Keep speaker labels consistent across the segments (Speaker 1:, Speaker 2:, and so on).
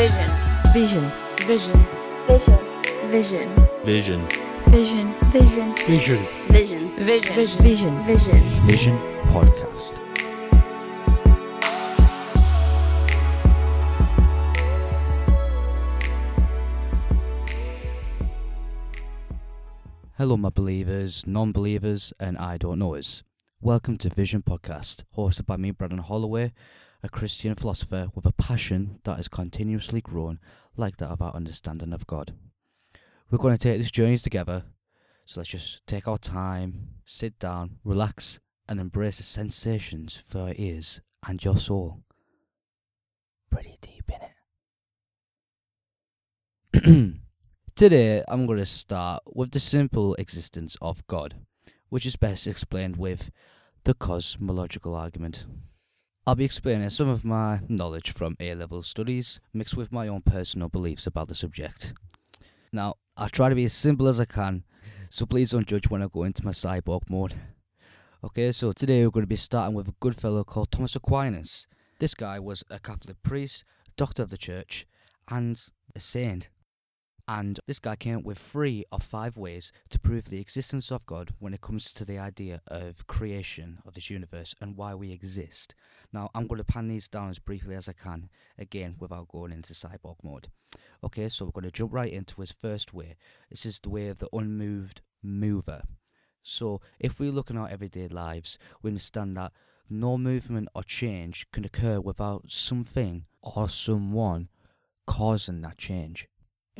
Speaker 1: Vision.
Speaker 2: Vision.
Speaker 1: Vision.
Speaker 3: Vision.
Speaker 1: Vision.
Speaker 4: Vision.
Speaker 1: Vision. Vision.
Speaker 5: Vision.
Speaker 3: Vision.
Speaker 1: Vision.
Speaker 2: Vision. Vision.
Speaker 1: Vision.
Speaker 5: Vision Podcast. Hello, my believers, non believers, and I don't knowers. Welcome to Vision Podcast, hosted by me, Brandon Holloway, a Christian philosopher with a passion that has continuously grown like that of our understanding of God. We're going to take this journey together, so let's just take our time, sit down, relax, and embrace the sensations for our ears and your soul. Pretty deep in it. Today, I'm going to start with the simple existence of God, which is best explained with the cosmological argument. I'll be explaining some of my knowledge from A level studies mixed with my own personal beliefs about the subject. Now, I'll try to be as simple as I can, so please don't judge when I go into my cyborg mode. Okay, so today we're going to be starting with a good fellow called Thomas Aquinas. This guy was a Catholic priest, doctor of the church, and a saint. And this guy came up with three or five ways to prove the existence of God when it comes to the idea of creation of this universe and why we exist. Now, I'm going to pan these down as briefly as I can, again, without going into cyborg mode. Okay, so we're going to jump right into his first way. This is the way of the unmoved mover. So, if we look in our everyday lives, we understand that no movement or change can occur without something or someone causing that change.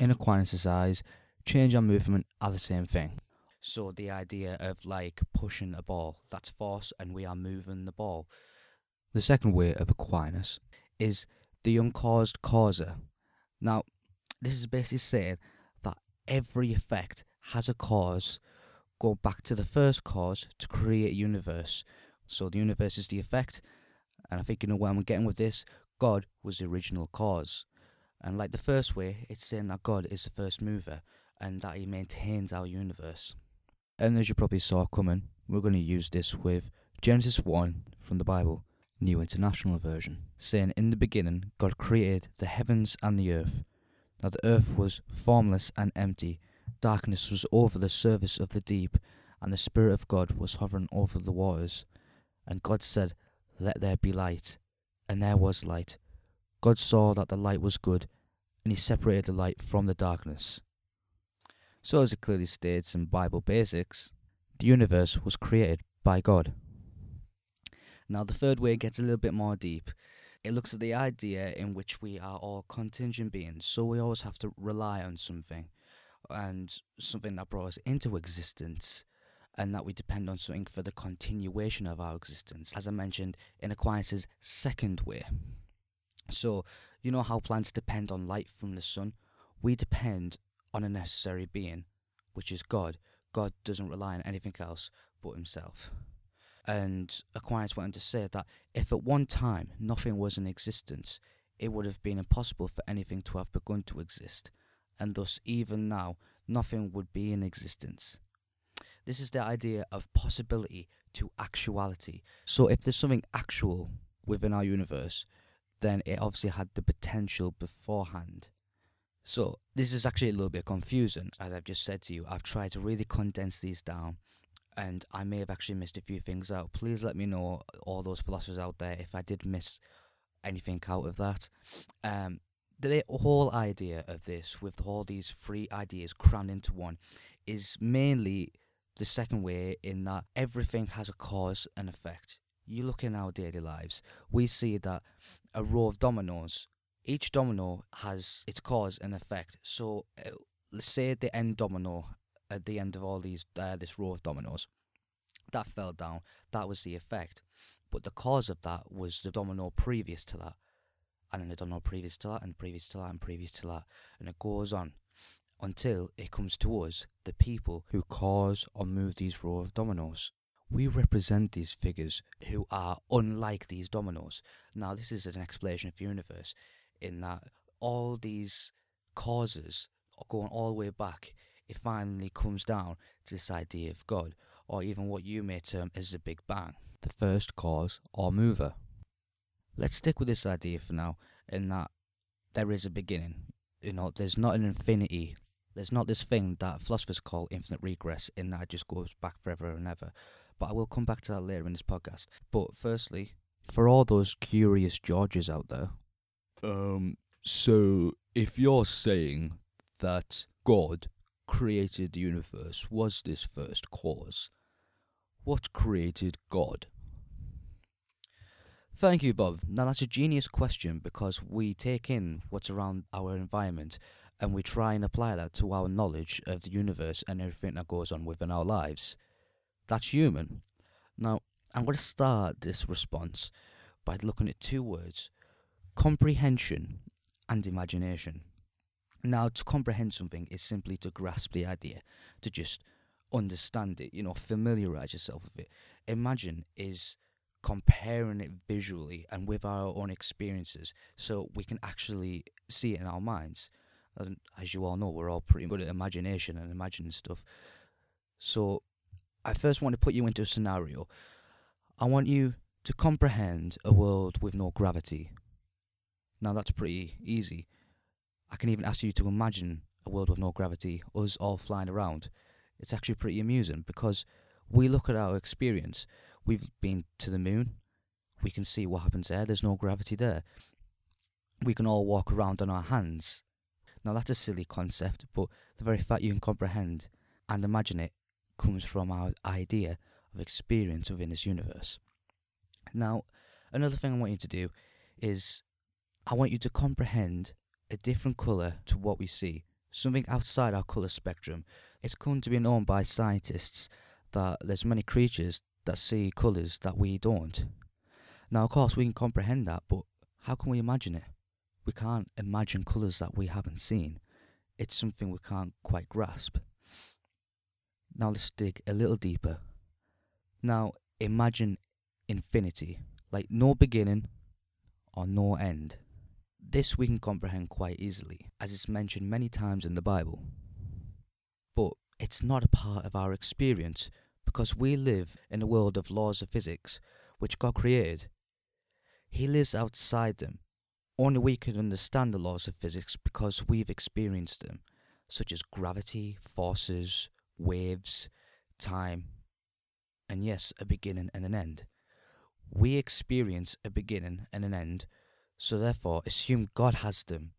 Speaker 5: In Aquinas' eyes, change and movement are the same thing. So the idea of like pushing a ball, that's force and we are moving the ball. The second way of Aquinas is the uncaused causer. Now, this is basically saying that every effect has a cause go back to the first cause to create a universe. So the universe is the effect, and I think you know where I'm getting with this. God was the original cause. And like the first way, it's saying that God is the first mover and that he maintains our universe. And as you probably saw coming, we're going to use this with Genesis 1 from the Bible, New International Version, saying, In the beginning, God created the heavens and the earth. Now the earth was formless and empty, darkness was over the surface of the deep, and the Spirit of God was hovering over the waters. And God said, Let there be light. And there was light. God saw that the light was good, and he separated the light from the darkness. So, as it clearly states in Bible basics, the universe was created by God. Now, the third way gets a little bit more deep. It looks at the idea in which we are all contingent beings, so we always have to rely on something, and something that brought us into existence, and that we depend on something for the continuation of our existence, as I mentioned in Aquinas' second way. So, you know how plants depend on light from the sun? We depend on a necessary being, which is God. God doesn't rely on anything else but himself. And Aquinas went on to say that if at one time nothing was in existence, it would have been impossible for anything to have begun to exist, and thus even now nothing would be in existence. This is the idea of possibility to actuality. So if there's something actual within our universe, then it obviously had the potential beforehand. So this is actually a little bit confusing, as I've just said to you. I've tried to really condense these down, and I may have actually missed a few things out. Please let me know, all those philosophers out there, if I did miss anything out of that. Um, the whole idea of this, with all these three ideas crammed into one, is mainly the second way in that everything has a cause and effect. You look in our daily lives, we see that a row of dominoes, each domino has its cause and effect. So, uh, let's say the end domino at the end of all these uh, this row of dominoes that fell down. That was the effect, but the cause of that was the domino previous to that, and then the domino previous to that, and previous to that, and previous to that, and it goes on until it comes to us, the people who cause or move these row of dominoes. We represent these figures who are unlike these dominoes. Now, this is an explanation of the universe in that all these causes are going all the way back. It finally comes down to this idea of God, or even what you may term as the Big Bang, the first cause or mover. Let's stick with this idea for now, in that there is a beginning. You know, there's not an infinity. There's not this thing that philosophers call infinite regress, in that it just goes back forever and ever. But I will come back to that later in this podcast. But firstly, for all those curious Georges out there, um, so if you're saying that God created the universe was this first cause, what created God? Thank you, Bob. Now that's a genius question because we take in what's around our environment and we try and apply that to our knowledge of the universe and everything that goes on within our lives. That's human. Now, I'm going to start this response by looking at two words comprehension and imagination. Now, to comprehend something is simply to grasp the idea, to just understand it, you know, familiarize yourself with it. Imagine is comparing it visually and with our own experiences so we can actually see it in our minds. And as you all know, we're all pretty good at imagination and imagining stuff. So, I first want to put you into a scenario. I want you to comprehend a world with no gravity. Now, that's pretty easy. I can even ask you to imagine a world with no gravity, us all flying around. It's actually pretty amusing because we look at our experience. We've been to the moon. We can see what happens there. There's no gravity there. We can all walk around on our hands. Now, that's a silly concept, but the very fact you can comprehend and imagine it comes from our idea of experience within this universe. Now, another thing I want you to do is I want you to comprehend a different colour to what we see, something outside our colour spectrum. It's come to be known by scientists that there's many creatures that see colours that we don't. Now, of course, we can comprehend that, but how can we imagine it? We can't imagine colours that we haven't seen. It's something we can't quite grasp. Now, let's dig a little deeper. Now, imagine infinity, like no beginning or no end. This we can comprehend quite easily, as it's mentioned many times in the Bible. But it's not a part of our experience because we live in a world of laws of physics which God created. He lives outside them. Only we can understand the laws of physics because we've experienced them, such as gravity, forces, waves, time, and yes, a beginning and an end. We experience a beginning and an end so therefore assume God has them.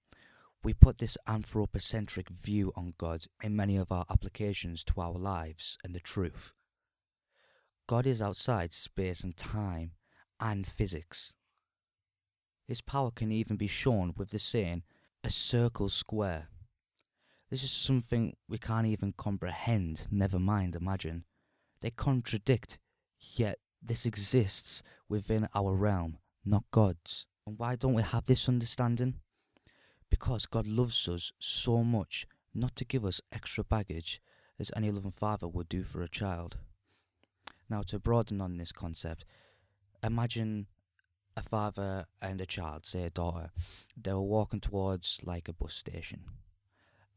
Speaker 5: We put this anthropocentric view on God in many of our applications to our lives and the truth. God is outside space and time and physics. His power can even be shown with the saying, a circle square. This is something we can't even comprehend, never mind imagine. They contradict, yet this exists within our realm, not God's. And why don't we have this understanding? Because God loves us so much not to give us extra baggage as any loving father would do for a child. Now, to broaden on this concept, imagine a father and a child, say a daughter, they were walking towards like a bus station,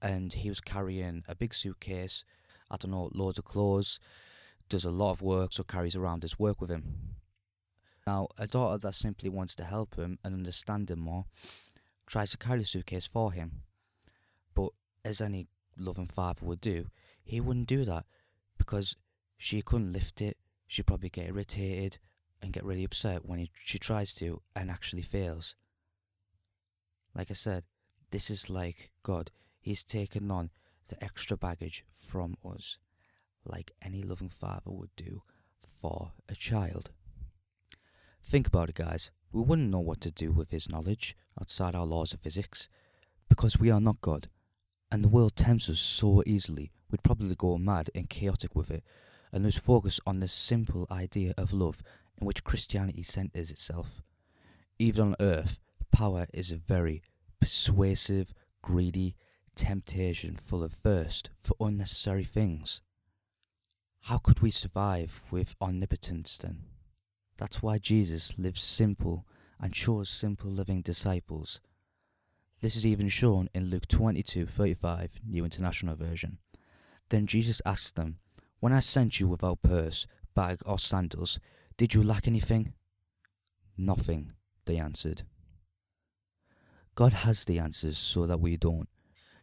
Speaker 5: and he was carrying a big suitcase, I don't know, loads of clothes, does a lot of work, so carries around his work with him. Now, a daughter that simply wants to help him and understand him more tries to carry the suitcase for him. But as any loving father would do, he wouldn't do that because she couldn't lift it. She'd probably get irritated and get really upset when he, she tries to and actually fails. Like I said, this is like God. He's taken on the extra baggage from us, like any loving father would do for a child. Think about it, guys. We wouldn't know what to do with his knowledge outside our laws of physics because we are not God. And the world tempts us so easily, we'd probably go mad and chaotic with it and lose focus on the simple idea of love in which Christianity centers itself. Even on earth, power is a very persuasive, greedy temptation full of thirst for unnecessary things. How could we survive with omnipotence then? That's why Jesus lives simple and chose simple living disciples. This is even shown in Luke 22:35, New International Version. Then Jesus asked them, When I sent you without purse, bag, or sandals, did you lack anything? Nothing, they answered. God has the answers so that we don't.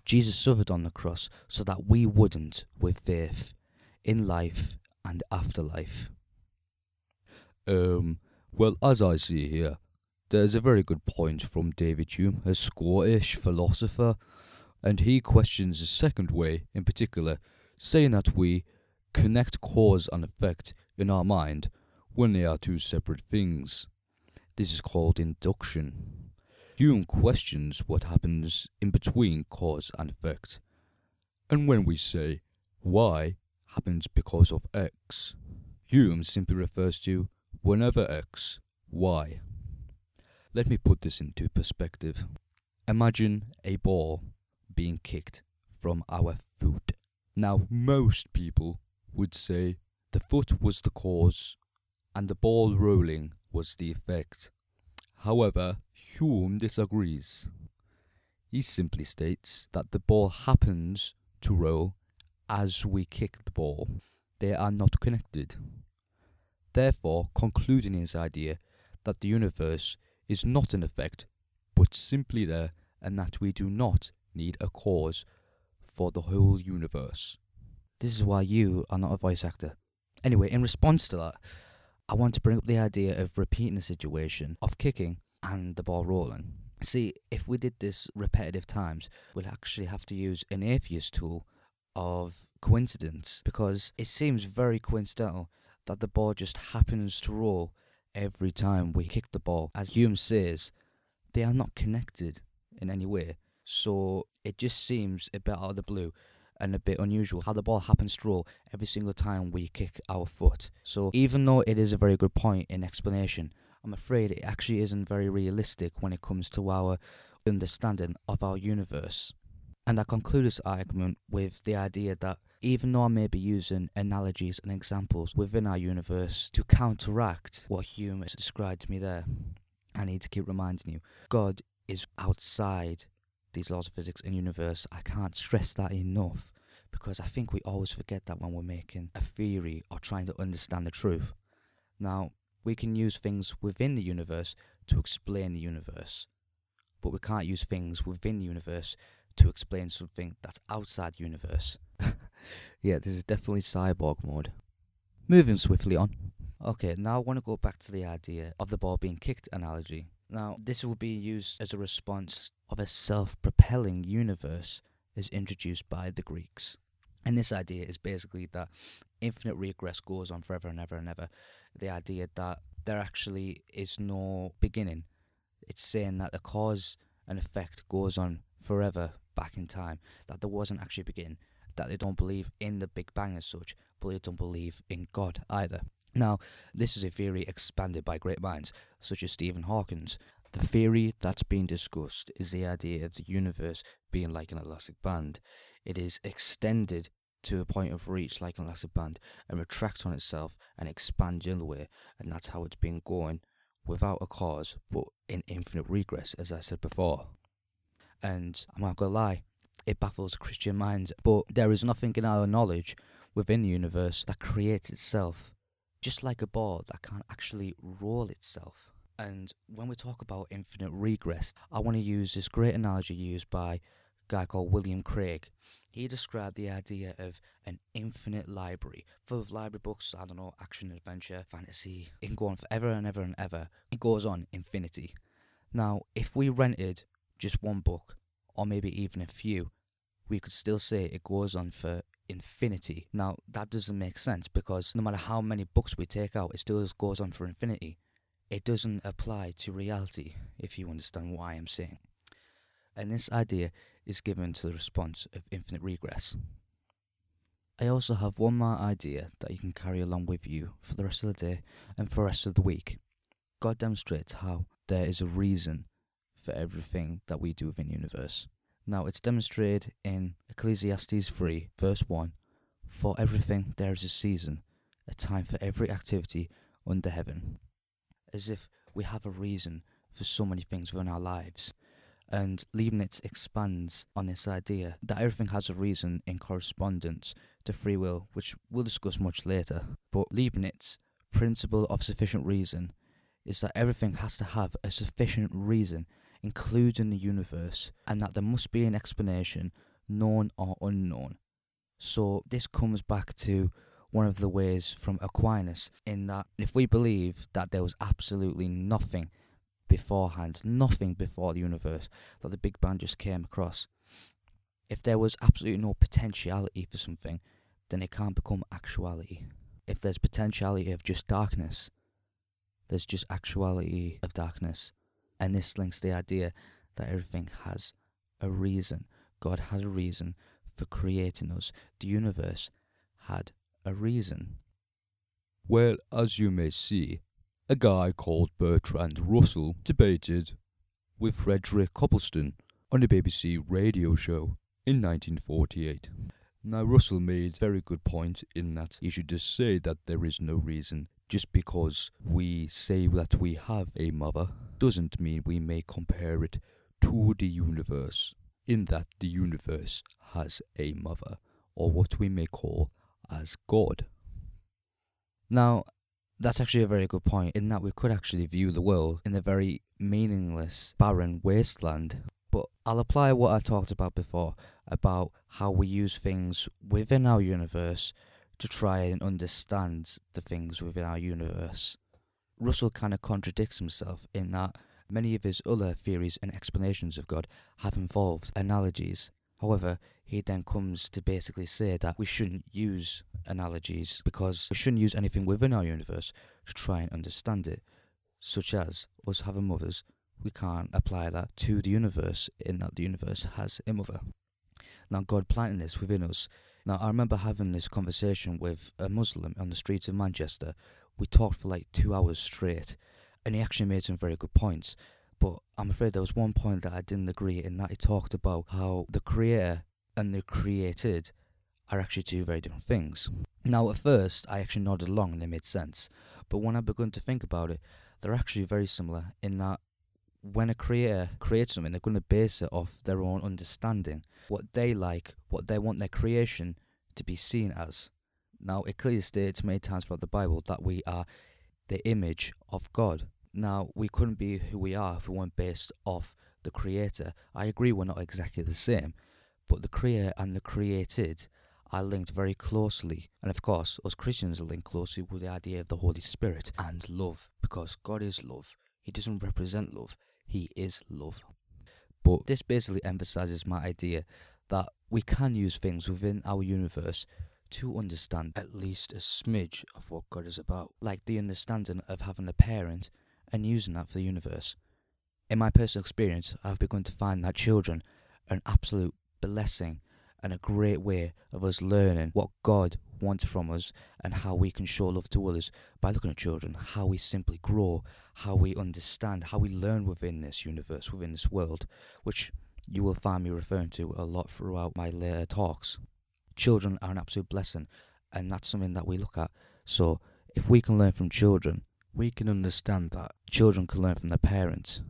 Speaker 5: Jesus suffered on the cross so that we wouldn't with faith in life and afterlife. Um, well, as I see here, there's a very good point from David Hume, a Scottish philosopher, and he questions the second way in particular, saying that we connect cause and effect in our mind when they are two separate things. This is called induction. Hume questions what happens in between cause and effect. And when we say y happens because of x, Hume simply refers to whenever x, y. Let me put this into perspective. Imagine a ball being kicked from our foot. Now, most people would say the foot was the cause and the ball rolling was the effect. However, Hume disagrees. He simply states that the ball happens to roll as we kick the ball. They are not connected. Therefore, concluding his idea that the universe is not an effect, but simply there, and that we do not need a cause for the whole universe. This is why you are not a voice actor. Anyway, in response to that, I want to bring up the idea of repeating the situation of kicking and the ball rolling. See, if we did this repetitive times, we'll actually have to use an atheist tool of coincidence because it seems very coincidental that the ball just happens to roll every time we kick the ball. As Hume says, they are not connected in any way. So it just seems a bit out of the blue and a bit unusual how the ball happens to roll every single time we kick our foot. So even though it is a very good point in explanation, I'm afraid it actually isn't very realistic when it comes to our understanding of our universe. And I conclude this argument with the idea that even though I may be using analogies and examples within our universe to counteract what Hume has described to me there, I need to keep reminding you God is outside these laws of physics and universe. I can't stress that enough because I think we always forget that when we're making a theory or trying to understand the truth. Now, we can use things within the universe to explain the universe, but we can't use things within the universe to explain something that's outside the universe. yeah, this is definitely cyborg mode. Moving swiftly on. Okay, now I want to go back to the idea of the ball being kicked analogy. Now, this will be used as a response of a self propelling universe as introduced by the Greeks. And this idea is basically that infinite regress goes on forever and ever and ever. The idea that there actually is no beginning. It's saying that the cause and effect goes on forever back in time, that there wasn't actually a beginning, that they don't believe in the Big Bang as such, but they don't believe in God either. Now, this is a theory expanded by great minds, such as Stephen Hawkins. The theory that's being discussed is the idea of the universe being like an elastic band. It is extended to a point of reach like an elastic band and retracts on itself and expands way, and that's how it's been going without a cause but in infinite regress, as I said before. And I'm not gonna lie, it baffles Christian minds, but there is nothing in our knowledge within the universe that creates itself, just like a ball that can't actually roll itself. And when we talk about infinite regress, I want to use this great analogy used by a guy called William Craig. He described the idea of an infinite library full of library books, I don't know, action, adventure, fantasy. It can go on forever and ever and ever. It goes on infinity. Now, if we rented just one book, or maybe even a few, we could still say it goes on for infinity. Now, that doesn't make sense because no matter how many books we take out, it still goes on for infinity. It doesn't apply to reality, if you understand what I am saying. And this idea is given to the response of infinite regress. I also have one more idea that you can carry along with you for the rest of the day and for the rest of the week. God demonstrates how there is a reason for everything that we do within universe. Now, it's demonstrated in Ecclesiastes 3, verse 1 For everything there is a season, a time for every activity under heaven. As if we have a reason for so many things within our lives. And Leibniz expands on this idea that everything has a reason in correspondence to free will, which we'll discuss much later. But Leibniz's principle of sufficient reason is that everything has to have a sufficient reason including the universe, and that there must be an explanation, known or unknown. So this comes back to one of the ways from Aquinas, in that if we believe that there was absolutely nothing beforehand, nothing before the universe, that the Big Bang just came across, if there was absolutely no potentiality for something, then it can't become actuality. If there's potentiality of just darkness, there's just actuality of darkness. And this links the idea that everything has a reason. God had a reason for creating us. The universe had a reason.
Speaker 2: Well, as you may see, a guy called Bertrand Russell debated with Frederick Copleston on a BBC radio show in 1948. Now, Russell made a very good point in that he should just say that there is no reason. Just because we say that we have a mother doesn't mean we may compare it to the universe, in that the universe has a mother, or what we may call as God.
Speaker 5: Now, that's actually a very good point, in that we could actually view the world in a very meaningless, barren wasteland. But I'll apply what I talked about before about how we use things within our universe to try and understand the things within our universe. Russell kind of contradicts himself in that many of his other theories and explanations of God have involved analogies. However, he then comes to basically say that we shouldn't use analogies because we shouldn't use anything within our universe to try and understand it, such as us having mothers. We can't apply that to the universe in that the universe has a mother. Now, God planted this within us. Now, I remember having this conversation with a Muslim on the streets of Manchester. We talked for like two hours straight, and he actually made some very good points. But I'm afraid there was one point that I didn't agree in that he talked about how the creator and the created are actually two very different things. Now, at first, I actually nodded along and it made sense. But when I begun to think about it, they're actually very similar in that when a creator creates something, they're going to base it off their own understanding, what they like, what they want their creation to be seen as. Now, it clearly states many times throughout the Bible that we are the image of God. Now, we couldn't be who we are if we weren't based off the Creator. I agree we're not exactly the same, but the Creator and the created are linked very closely. And of course, us Christians are linked closely with the idea of the Holy Spirit and love, because God is love. He doesn't represent love, He is love. But this basically emphasizes my idea that we can use things within our universe to understand at least a smidge of what God is about, like the understanding of having a parent and using that for the universe. In my personal experience, I've begun to find that children are an absolute blessing and a great way of us learning what God wants from us and how we can show love to others by looking at children, how we simply grow, how we understand, how we learn within this universe, within this world, which you will find me referring to a lot throughout my later talks. Children are an absolute blessing, and that's something that we look at. So, if we can learn from children, we can understand that children can learn from their parents,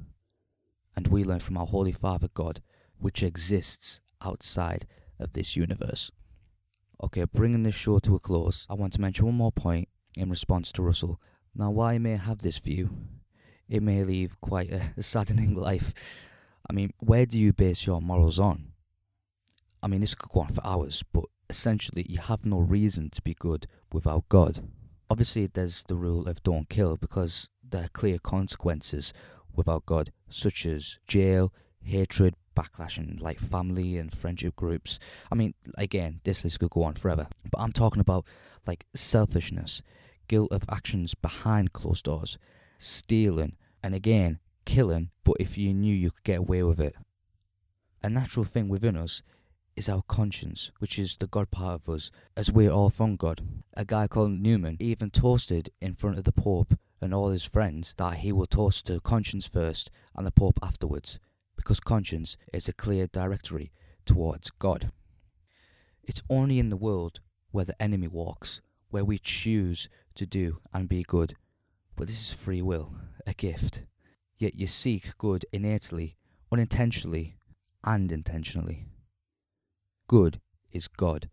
Speaker 5: and we learn from our Holy Father God, which exists outside of this universe. Okay, bringing this show to a close, I want to mention one more point in response to Russell. Now, while I may have this view, it may leave quite a, saddening life. I mean, where do you base your morals on? I mean, this could go on for hours, but essentially, you have no reason to be good without God. Obviously, there's the rule of don't kill because there are clear consequences without God, such as jail, hatred, backlash in like family and friendship groups. I mean, again, this list could go on forever, but I'm talking about like selfishness, guilt of actions behind closed doors, stealing, and again, killing, but if you knew you could get away with it. A natural thing within us is our conscience, which is the God part of us, as we're all from God. A guy called Newman even toasted in front of the Pope and all his friends that he will toast to conscience first and the Pope afterwards, because conscience is a clear directory towards God. It's only in the world where the enemy walks, where we choose to do and be good. But this is free will, a gift. Yet you seek good innately, unintentionally, and intentionally. Good is God.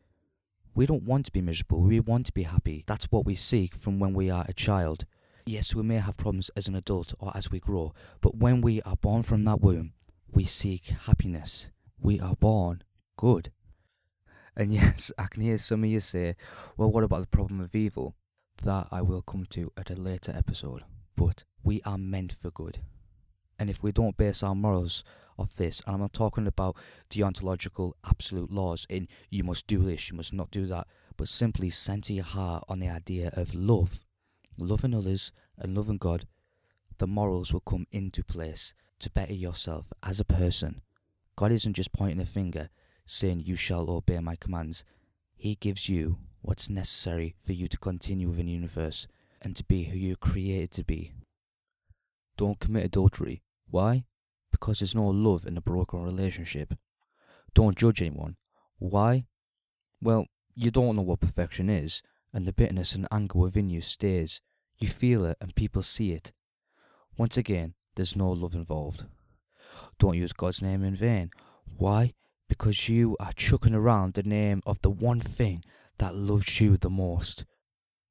Speaker 5: We don't want to be miserable, we want to be happy. That's what we seek from when we are a child. Yes, we may have problems as an adult or as we grow, but when we are born from that womb, we seek happiness. We are born good. And yes, I can hear some of you say, well, what about the problem of evil? That I will come to at a later episode. But we are meant for good. And if we don't base our morals off this, and I'm not talking about deontological absolute laws in you must do this, you must not do that, but simply center your heart on the idea of love, loving others and loving God, the morals will come into place to better yourself as a person. God isn't just pointing a finger saying, You shall obey my commands. He gives you what's necessary for you to continue within the universe and to be who you're created to be. Don't commit adultery. Why? Because there's no love in a broken relationship. Don't judge anyone. Why? Well, you don't know what perfection is, and the bitterness and anger within you stays. You feel it, and people see it. Once again, there's no love involved. Don't use God's name in vain. Why? Because you are chucking around the name of the one thing that loves you the most.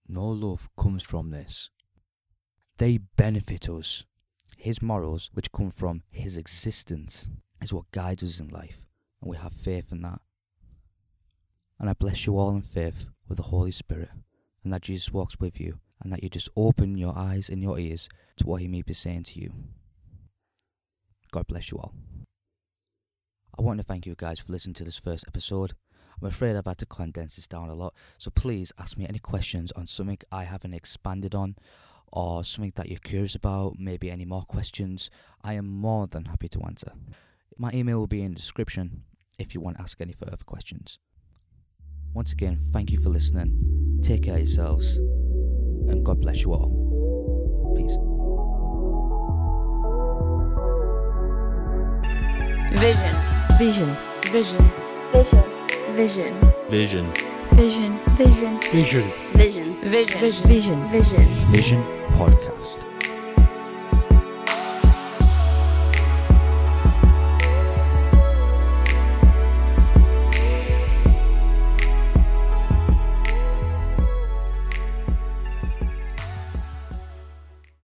Speaker 5: No love comes from this. They benefit us. His morals, which come from His existence, is what guides us in life, and we have faith in that. And I bless you all in faith with the Holy Spirit, and that Jesus walks with you, and that you just open your eyes and your ears to what He may be saying to you. God bless you all. I want to thank you guys for listening to this first episode. I'm afraid I've had to condense this down a lot, so please ask me any questions on something I haven't expanded on or something that you're curious about, maybe any more questions. I am more than happy to answer. My email will be in the description if you want to ask any further questions. Once again, thank you for listening. Take care of yourselves, and God bless you all. Peace. Vision.
Speaker 1: Vision.
Speaker 3: Vision.
Speaker 1: Vision.
Speaker 3: Vision.
Speaker 1: Vision.
Speaker 4: Vision.
Speaker 1: Vision. Vision.
Speaker 4: Vision.
Speaker 3: Vision.
Speaker 1: Vision.
Speaker 3: Vision.
Speaker 1: Vision
Speaker 5: Vision. Podcast.